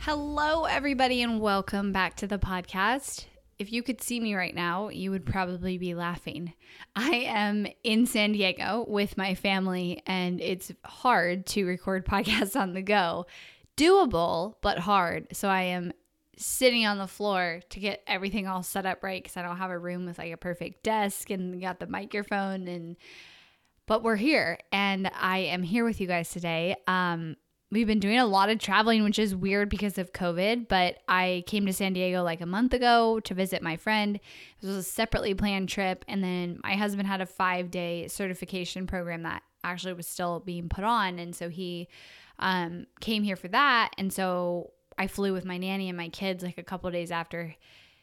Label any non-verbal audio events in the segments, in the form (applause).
Hello, everybody, and welcome back to the podcast. If you could see me right now, you would probably be laughing. I am in San Diego with my family, and it's hard to record (laughs) podcasts on the go. Doable, but hard. So I am sitting on the floor to get everything all set up right because I don't have a room with like a perfect desk and got the microphone and but we're here and I am here with you guys today. Um we've been doing a lot of traveling, which is weird because of COVID. But I came to San Diego like a month ago to visit my friend. This was a separately planned trip. And then my husband had a five day certification program that actually was still being put on. And so he um, came here for that. And so I flew with my nanny and my kids like a couple days after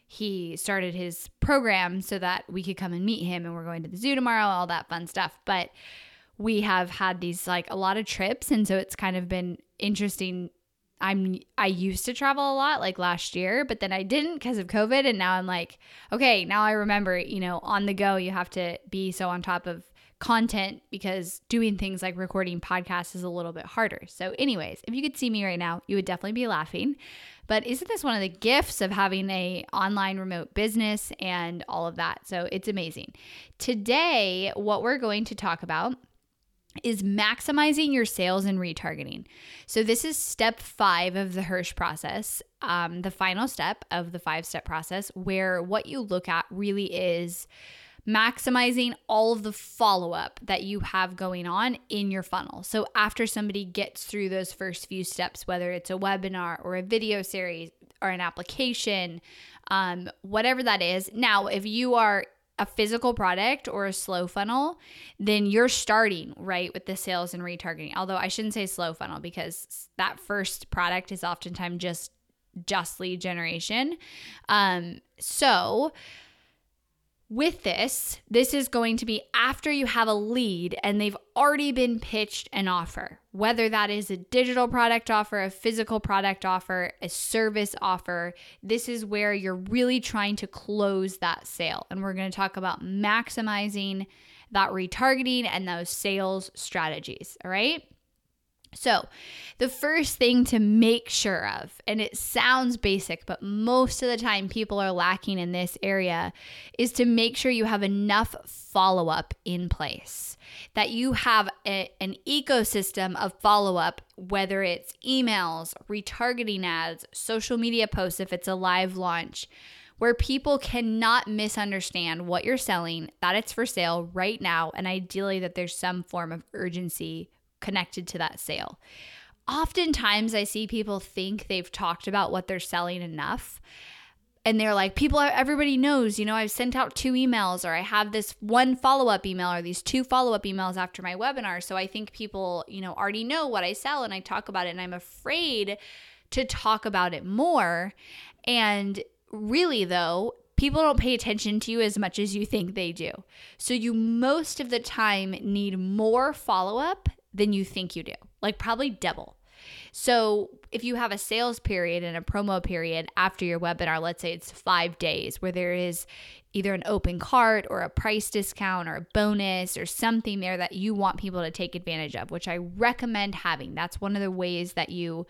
he started his program so that we could come and meet him. And we're going to the zoo tomorrow, all that fun stuff. But we have had these like a lot of trips and so it's kind of been interesting I'm I used to travel a lot like last year, but then I didn't because of COVID and now I'm like, okay, now I remember, you know, on the go you have to be so on top of content because doing things like recording podcasts is a little bit harder. So anyways, if you could see me right now, you would definitely be laughing. But isn't this one of the gifts of having a online remote business and all of that? So it's amazing. Today, what we're going to talk about is maximizing your sales and retargeting. So, this is step five of the Hirsch process, um, the final step of the five step process, where what you look at really is maximizing all of the follow up that you have going on in your funnel. So, after somebody gets through those first few steps, whether it's a webinar or a video series or an application, um, whatever that is. Now, if you are a physical product or a slow funnel, then you're starting right with the sales and retargeting. Although I shouldn't say slow funnel because that first product is oftentimes just just lead generation. Um, so with this, this is going to be after you have a lead and they've already been pitched an offer, whether that is a digital product offer, a physical product offer, a service offer. This is where you're really trying to close that sale. And we're going to talk about maximizing that retargeting and those sales strategies. All right. So, the first thing to make sure of, and it sounds basic, but most of the time people are lacking in this area, is to make sure you have enough follow up in place. That you have a, an ecosystem of follow up, whether it's emails, retargeting ads, social media posts, if it's a live launch where people cannot misunderstand what you're selling, that it's for sale right now, and ideally that there's some form of urgency connected to that sale. Oftentimes, I see people think they've talked about what they're selling enough. And they're like, people, everybody knows, you know, I've sent out two emails or I have this one follow up email or these two follow up emails after my webinar. So I think people, you know, already know what I sell and I talk about it. And I'm afraid to talk about it more. And really, though, people don't pay attention to you as much as you think they do. So you most of the time need more follow up than you think you do, like probably double. So, if you have a sales period and a promo period after your webinar, let's say it's five days where there is either an open cart or a price discount or a bonus or something there that you want people to take advantage of, which I recommend having. That's one of the ways that you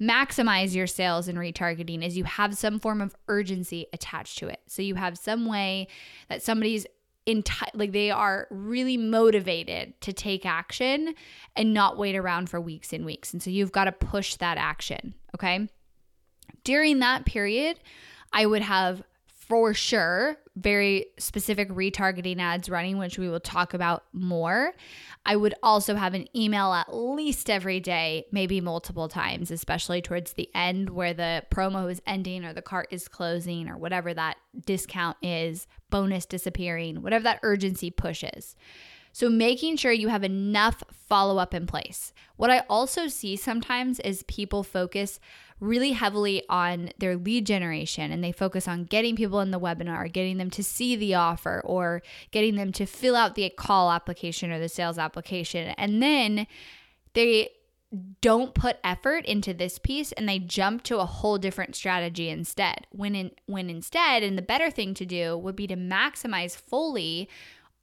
maximize your sales and retargeting is you have some form of urgency attached to it. So you have some way that somebody's enti- like they are really motivated to take action and not wait around for weeks and weeks. And so you've got to push that action, okay? During that period, I would have for sure very specific retargeting ads running, which we will talk about more. I would also have an email at least every day, maybe multiple times, especially towards the end where the promo is ending or the cart is closing or whatever that discount is, bonus disappearing, whatever that urgency pushes. So, making sure you have enough follow up in place. What I also see sometimes is people focus really heavily on their lead generation and they focus on getting people in the webinar, getting them to see the offer, or getting them to fill out the call application or the sales application. And then they don't put effort into this piece and they jump to a whole different strategy instead. When in when instead and the better thing to do would be to maximize fully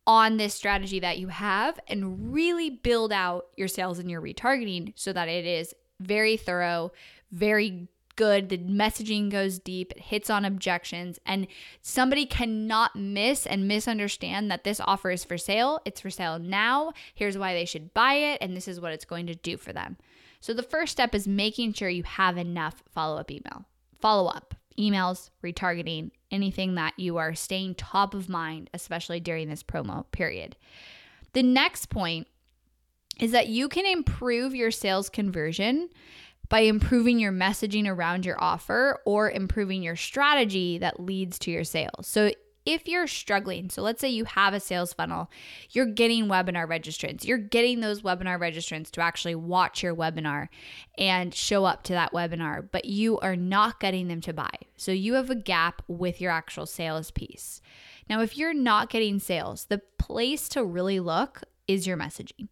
on this strategy that you have and really build out your sales and your retargeting so that it is very thorough, very good. The messaging goes deep, it hits on objections, and somebody cannot miss and misunderstand that this offer is for sale. It's for sale now. Here's why they should buy it, and this is what it's going to do for them. So, the first step is making sure you have enough follow up email, follow up emails, retargeting, anything that you are staying top of mind, especially during this promo period. The next point is that you can improve your sales conversion by improving your messaging around your offer or improving your strategy that leads to your sales. So if you're struggling, so let's say you have a sales funnel, you're getting webinar registrants, you're getting those webinar registrants to actually watch your webinar and show up to that webinar, but you are not getting them to buy. So you have a gap with your actual sales piece. Now, if you're not getting sales, the place to really look is your messaging.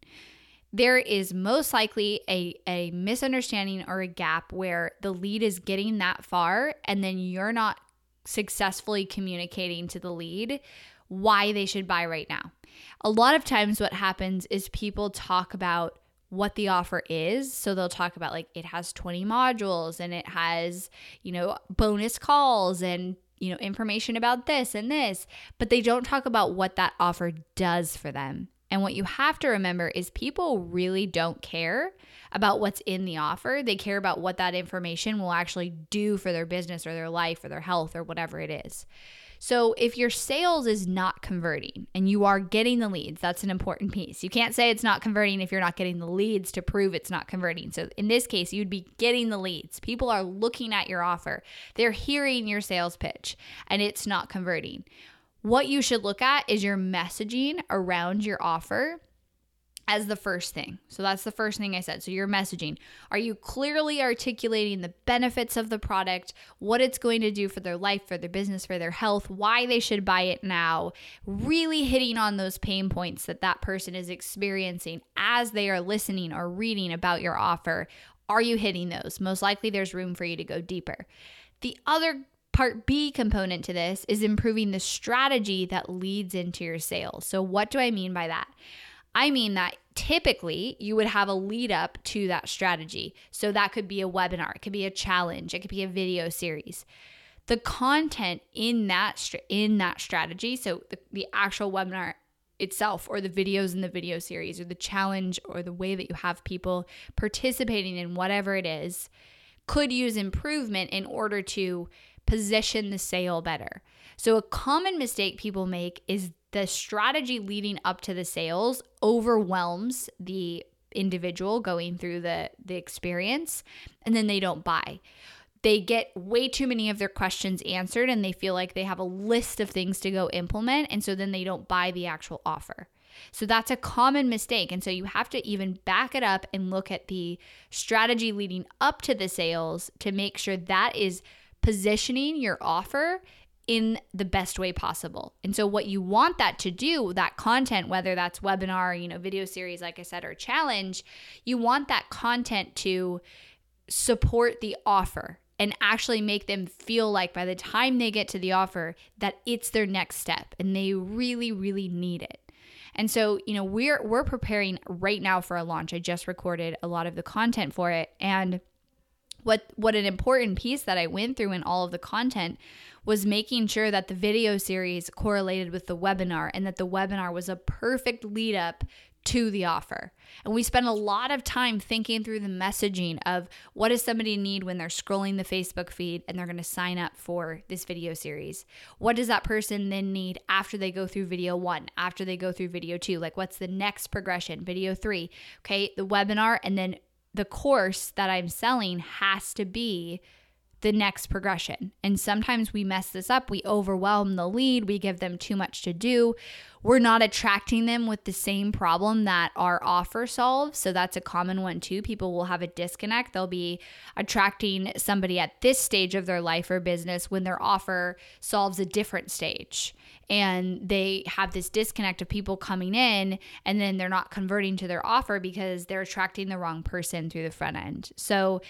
There is most likely a, a misunderstanding or a gap where the lead is getting that far and then you're not successfully communicating to the lead why they should buy right now. A lot of times, what happens is people talk about what the offer is. So they'll talk about like it has 20 modules and it has, you know, bonus calls and, you know, information about this and this, but they don't talk about what that offer does for them. And what you have to remember is people really don't care about what's in the offer. They care about what that information will actually do for their business or their life or their health or whatever it is. So, if your sales is not converting and you are getting the leads, that's an important piece. You can't say it's not converting if you're not getting the leads to prove it's not converting. So, in this case, you'd be getting the leads. People are looking at your offer, they're hearing your sales pitch, and it's not converting. What you should look at is your messaging around your offer as the first thing. So that's the first thing I said. So your messaging. Are you clearly articulating the benefits of the product, what it's going to do for their life, for their business, for their health, why they should buy it now? Really hitting on those pain points that that person is experiencing as they are listening or reading about your offer. Are you hitting those? Most likely there's room for you to go deeper. The other Part B component to this is improving the strategy that leads into your sales. So, what do I mean by that? I mean that typically you would have a lead up to that strategy. So, that could be a webinar, it could be a challenge, it could be a video series. The content in that in that strategy, so the, the actual webinar itself or the videos in the video series or the challenge or the way that you have people participating in whatever it is could use improvement in order to position the sale better. So, a common mistake people make is the strategy leading up to the sales overwhelms the individual going through the the experience and then they don't buy. They get way too many of their questions answered and they feel like they have a list of things to go implement and so then they don't buy the actual offer. So that's a common mistake. And so you have to even back it up and look at the strategy leading up to the sales to make sure that is positioning your offer in the best way possible. And so what you want that to do, that content, whether that's webinar, you know, video series like I said or challenge, you want that content to support the offer and actually make them feel like by the time they get to the offer that it's their next step and they really really need it. And so, you know, we're we're preparing right now for a launch. I just recorded a lot of the content for it and what what an important piece that I went through in all of the content was making sure that the video series correlated with the webinar and that the webinar was a perfect lead up to the offer. And we spend a lot of time thinking through the messaging of what does somebody need when they're scrolling the Facebook feed and they're going to sign up for this video series? What does that person then need after they go through video 1, after they go through video 2? Like what's the next progression? Video 3. Okay, the webinar and then the course that I'm selling has to be the next progression. And sometimes we mess this up. We overwhelm the lead, we give them too much to do. We're not attracting them with the same problem that our offer solves. So that's a common one too. People will have a disconnect. They'll be attracting somebody at this stage of their life or business when their offer solves a different stage. And they have this disconnect of people coming in and then they're not converting to their offer because they're attracting the wrong person through the front end. So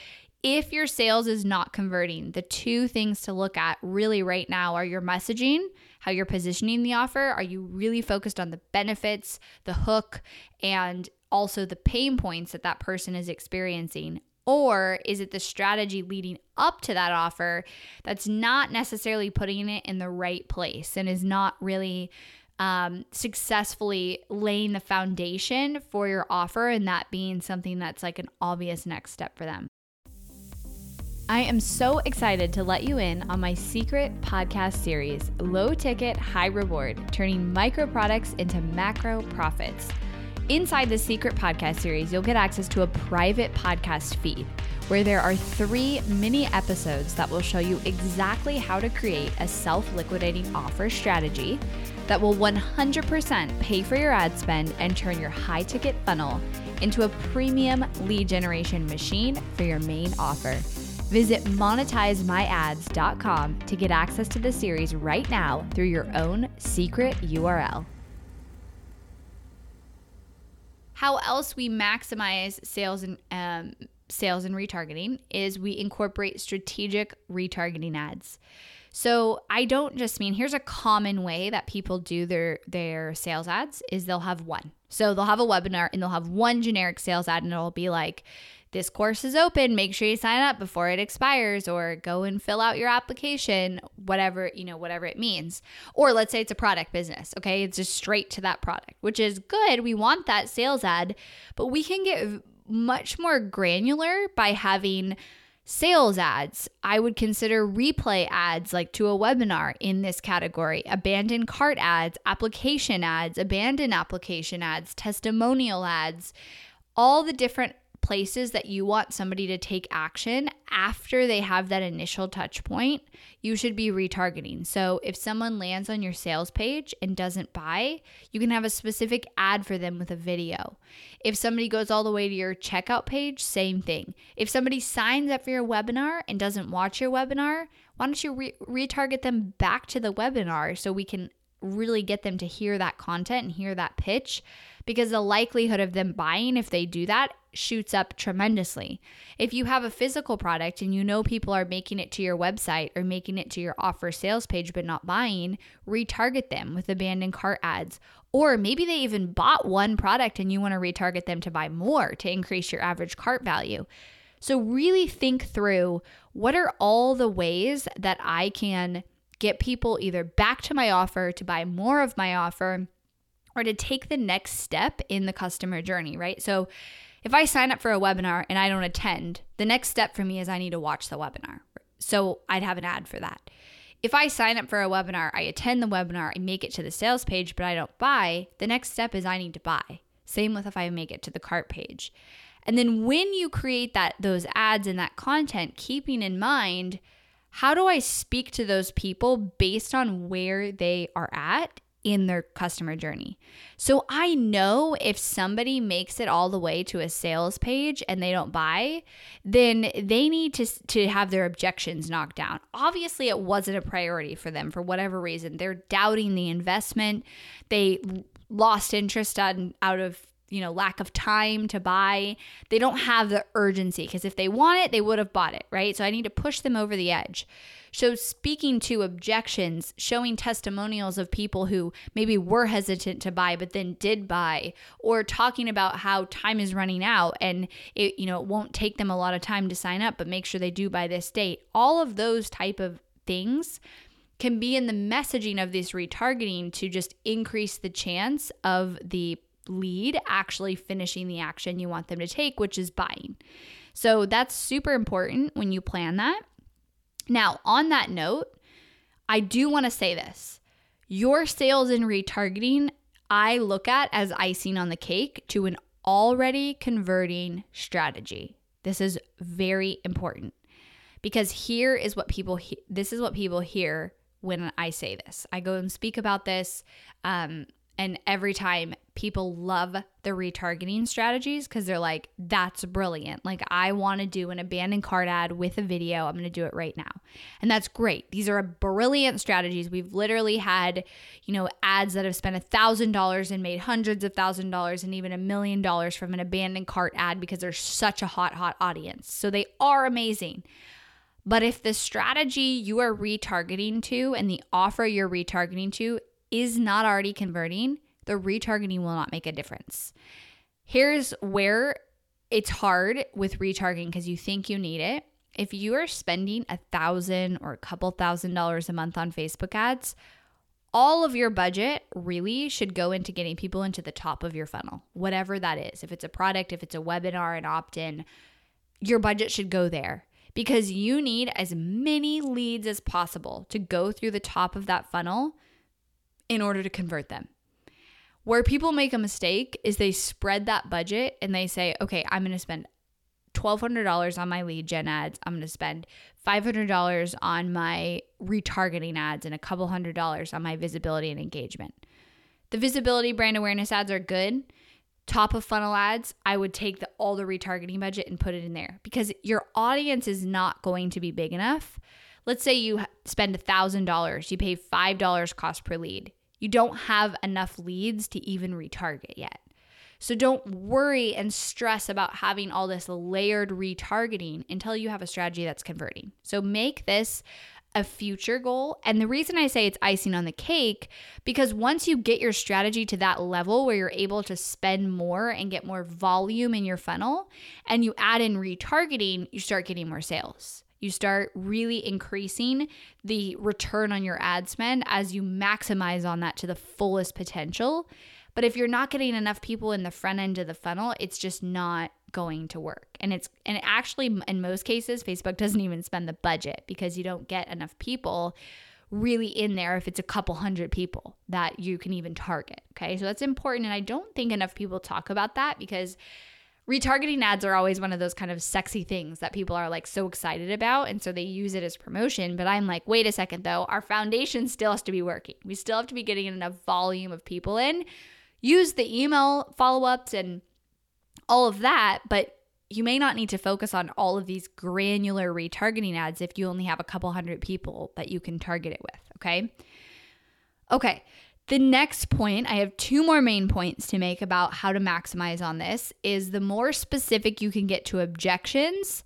if your sales is not converting, the two things to look at really right now are your messaging, how you're positioning the offer. Are you really focused on the benefits, the hook, and also the pain points that that person is experiencing? Or is it the strategy leading up to that offer that's not necessarily putting it in the right place and is not really um, successfully laying the foundation for your offer and that being something that's like an obvious next step for them? I am so excited to let you in on my secret podcast series, Low Ticket, High Reward Turning Micro Products into Macro Profits. Inside the secret podcast series, you'll get access to a private podcast feed where there are three mini episodes that will show you exactly how to create a self liquidating offer strategy that will 100% pay for your ad spend and turn your high ticket funnel into a premium lead generation machine for your main offer. Visit monetizemyads.com to get access to the series right now through your own secret URL. How else we maximize sales and um, sales and retargeting is we incorporate strategic retargeting ads. So I don't just mean here's a common way that people do their their sales ads is they'll have one. So they'll have a webinar and they'll have one generic sales ad and it'll be like this course is open. Make sure you sign up before it expires or go and fill out your application whatever you know whatever it means. Or let's say it's a product business okay? It's just straight to that product which is good. We want that sales ad but we can get much more granular by having sales ads. I would consider replay ads like to a webinar in this category, abandoned cart ads, application ads, abandoned application ads, testimonial ads, all the different places that you want somebody to take action after they have that initial touch point, you should be retargeting. So if someone lands on your sales page and doesn't buy, you can have a specific ad for them with a video. If somebody goes all the way to your checkout page, same thing. If somebody signs up for your webinar and doesn't watch your webinar, why don't you re- retarget them back to the webinar so we can really get them to hear that content and hear that pitch because the likelihood of them buying if they do that shoots up tremendously. If you have a physical product and you know people are making it to your website or making it to your offer sales page but not buying, retarget them with abandoned cart ads. Or maybe they even bought one product and you want to retarget them to buy more to increase your average cart value. So, really think through what are all the ways that I can get people either back to my offer to buy more of my offer or to take the next step in the customer journey, right? So, if I sign up for a webinar and I don't attend, the next step for me is I need to watch the webinar. So I'd have an ad for that. If I sign up for a webinar, I attend the webinar, I make it to the sales page, but I don't buy, the next step is I need to buy. Same with if I make it to the cart page. And then when you create that those ads and that content, keeping in mind how do I speak to those people based on where they are at in their customer journey. So I know if somebody makes it all the way to a sales page and they don't buy, then they need to to have their objections knocked down. Obviously it wasn't a priority for them for whatever reason. They're doubting the investment. They lost interest on, out of you know, lack of time to buy. They don't have the urgency because if they want it, they would have bought it, right? So I need to push them over the edge. So, speaking to objections, showing testimonials of people who maybe were hesitant to buy but then did buy, or talking about how time is running out and it, you know, it won't take them a lot of time to sign up, but make sure they do by this date. All of those type of things can be in the messaging of this retargeting to just increase the chance of the lead actually finishing the action you want them to take, which is buying. So that's super important when you plan that. Now, on that note, I do want to say this your sales and retargeting, I look at as icing on the cake to an already converting strategy. This is very important because here is what people he- this is what people hear when I say this. I go and speak about this um, and every time people love the retargeting strategies because they're like, that's brilliant. Like, I want to do an abandoned cart ad with a video. I'm going to do it right now. And that's great. These are brilliant strategies. We've literally had, you know, ads that have spent a thousand dollars and made hundreds of thousand dollars and even a million dollars from an abandoned cart ad because they're such a hot, hot audience. So they are amazing. But if the strategy you are retargeting to and the offer you're retargeting to is not already converting, the retargeting will not make a difference. Here's where it's hard with retargeting because you think you need it. If you are spending a thousand or a couple thousand dollars a month on Facebook ads, all of your budget really should go into getting people into the top of your funnel, whatever that is. If it's a product, if it's a webinar, an opt in, your budget should go there because you need as many leads as possible to go through the top of that funnel in order to convert them. Where people make a mistake is they spread that budget and they say, okay, I'm going to spend $1,200 on my lead gen ads. I'm going to spend $500 on my retargeting ads and a couple hundred dollars on my visibility and engagement. The visibility brand awareness ads are good. Top of funnel ads, I would take the, all the retargeting budget and put it in there because your audience is not going to be big enough. Let's say you spend $1,000, you pay $5 cost per lead you don't have enough leads to even retarget yet. So don't worry and stress about having all this layered retargeting until you have a strategy that's converting. So make this a future goal. And the reason I say it's icing on the cake, because once you get your strategy to that level where you're able to spend more and get more volume in your funnel, and you add in retargeting, you start getting more sales. You start really increasing the return on your ad spend as you maximize on that to the fullest potential. But if you're not getting enough people in the front end of the funnel, it's just not going to work. And it's and actually in most cases Facebook doesn't even spend the budget because you don't get enough people really in there if it's a couple hundred people that you can even target. Okay? So that's important and I don't think enough people talk about that because retargeting ads are always one of those kind of sexy things that people are like so excited about and so they use it as promotion. But i'm like wait a second though. Our foundation still has to be working. We still have to be getting enough volume of people in. Use the email follow-ups and all of that but you may not need to focus on all of these granular retargeting ads if you only have a couple hundred people that you can target it with okay? Okay the next point, I have two more main points to make about how to maximize on this is the more specific you can get to objections,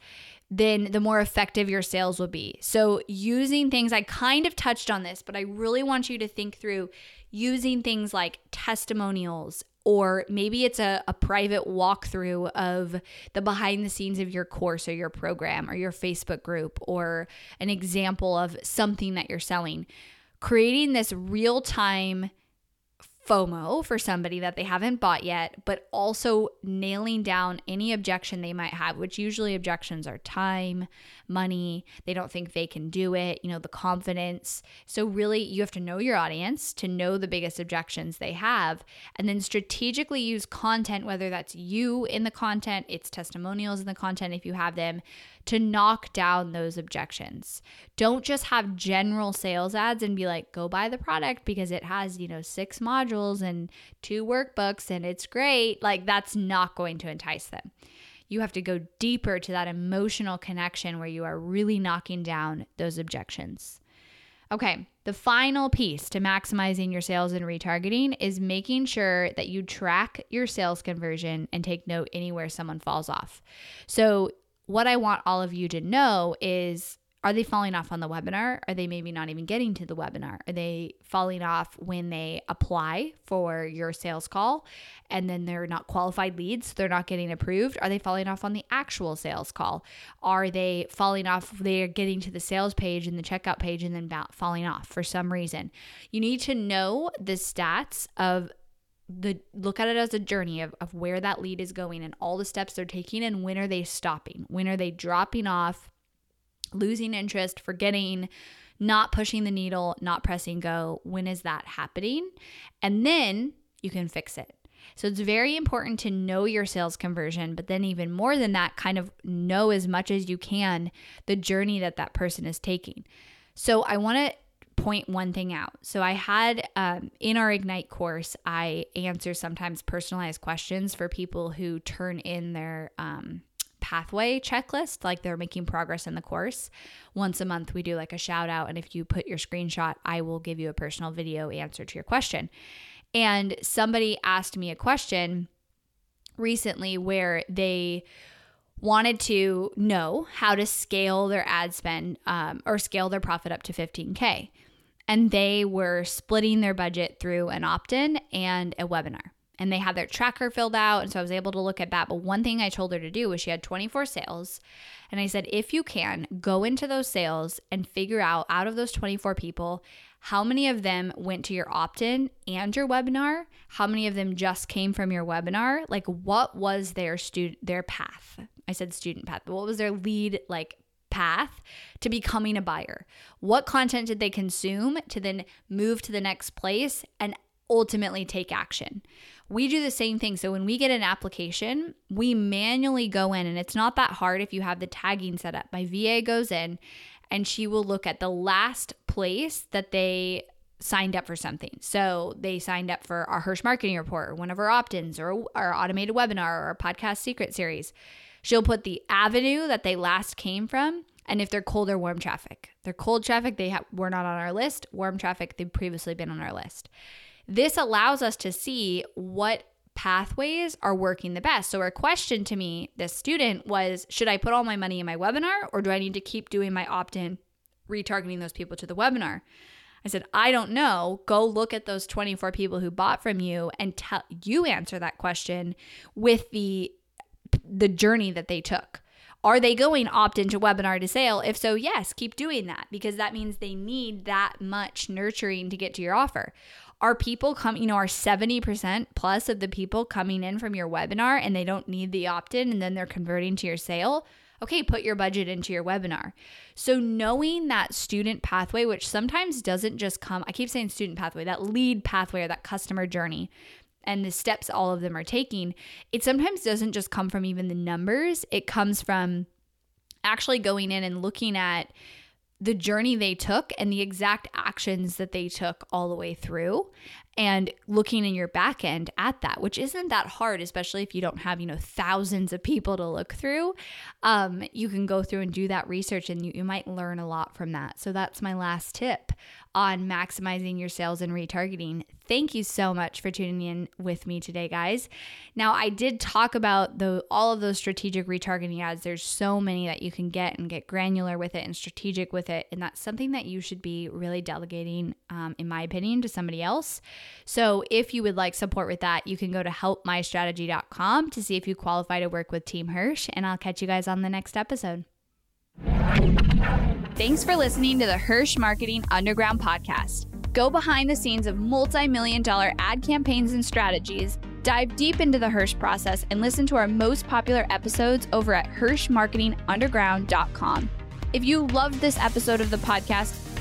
then the more effective your sales will be. So, using things, I kind of touched on this, but I really want you to think through using things like testimonials, or maybe it's a, a private walkthrough of the behind the scenes of your course or your program or your Facebook group, or an example of something that you're selling creating this real time FOMO for somebody that they haven't bought yet, but also nailing down any objection they might have, which usually objections are time, money, they don't think they can do it, you know, the confidence. So, really, you have to know your audience to know the biggest objections they have, and then strategically use content, whether that's you in the content, it's testimonials in the content if you have them to knock down those objections. Don't just have general sales ads and be like, go buy the product because it has, you know, six modules and two workbooks and it's great. Like, that's not going to entice them. You have to go deeper to that emotional connection where you are really knocking down those objections. Okay, The final piece to maximizing your sales and retargeting is making sure that you track your sales conversion and take note anywhere someone falls off. So, what I want all of you to know is are they falling off on the webinar? Are they maybe not even getting to the webinar? Are they falling off when they apply for your sales call and then they're not qualified leads? They're not getting approved? Are they falling off on the actual sales call? Are they falling off? They're getting to the sales page and the checkout page and then falling off for some reason. You need to know the stats of the look at it as a journey of, of where that lead is going and all the steps they're taking and when are they stopping when are they dropping off losing interest, forgetting, not pushing the needle, not pressing go. When is that happening? And then you can fix it. So it's very important to know your sales conversion, but then even more than that, kind of know as much as you can the journey that that person is taking. So I want to point one thing out. So I had um, in our Ignite course, I answer sometimes personalized questions for people who turn in their um, pathway checklist, like they're making progress in the course. Once a month, we do like a shout out. And if you put your screenshot, I will give you a personal video answer to your question. And somebody asked me a question recently where they wanted to know how to scale their ad spend um, or scale their profit up to 15K. And they were splitting their budget through an opt in and a webinar and they had their tracker filled out. And so I was able to look at that. But one thing I told her to do was she had 24 sales. And I said, if you can, go into those sales and figure out out of those 24 people, how many of them went to your opt in and your webinar? How many of them just came from your webinar? Like, what was their student, their path? I said student path, but what was their lead like path to becoming a buyer? What content did they consume to then move to the next place and ultimately take action? We do the same thing. So when we get an application, we manually go in, and it's not that hard if you have the tagging set up. My VA goes in and she will look at the last place that they signed up for something. So they signed up for our Hirsch marketing report or one of our opt-ins or our automated webinar or our podcast secret series. She'll put the avenue that they last came from and if they're cold or warm traffic. They're cold traffic, they ha- were not on our list. Warm traffic, they've previously been on our list. This allows us to see what pathways are working the best. So, her question to me, this student, was Should I put all my money in my webinar or do I need to keep doing my opt in, retargeting those people to the webinar? I said, I don't know. Go look at those 24 people who bought from you and tell you answer that question with the the journey that they took. Are they going opt into webinar to sale? If so, yes, keep doing that because that means they need that much nurturing to get to your offer are people coming, you know, are 70% plus of the people coming in from your webinar and they don't need the opt in and then they're converting to your sale? Okay, put your budget into your webinar. So, knowing that student pathway, which sometimes doesn't just come, I keep saying student pathway, that lead pathway or that customer journey, and the steps all of them are taking, it sometimes doesn't just come from even the numbers. It comes from actually going in and looking at the journey they took and the exact actions that they took all the way through and looking in your back end at that which isn't that hard especially if you don't have you know thousands of people to look through um, you can go through and do that research and you, you might learn a lot from that so that's my last tip on maximizing your sales and retargeting. Thank you so much for tuning in with me today, guys. Now, I did talk about the all of those strategic retargeting ads. There's so many that you can get and get granular with it and strategic with it, and that's something that you should be really delegating, um, in my opinion, to somebody else. So, if you would like support with that, you can go to helpmystrategy.com to see if you qualify to work with Team Hirsch, and I'll catch you guys on the next episode. Thanks for listening to the Hirsch Marketing Underground podcast. Go behind the scenes of multi million dollar ad campaigns and strategies, dive deep into the Hirsch process, and listen to our most popular episodes over at HirschMarketingUnderground.com. If you loved this episode of the podcast,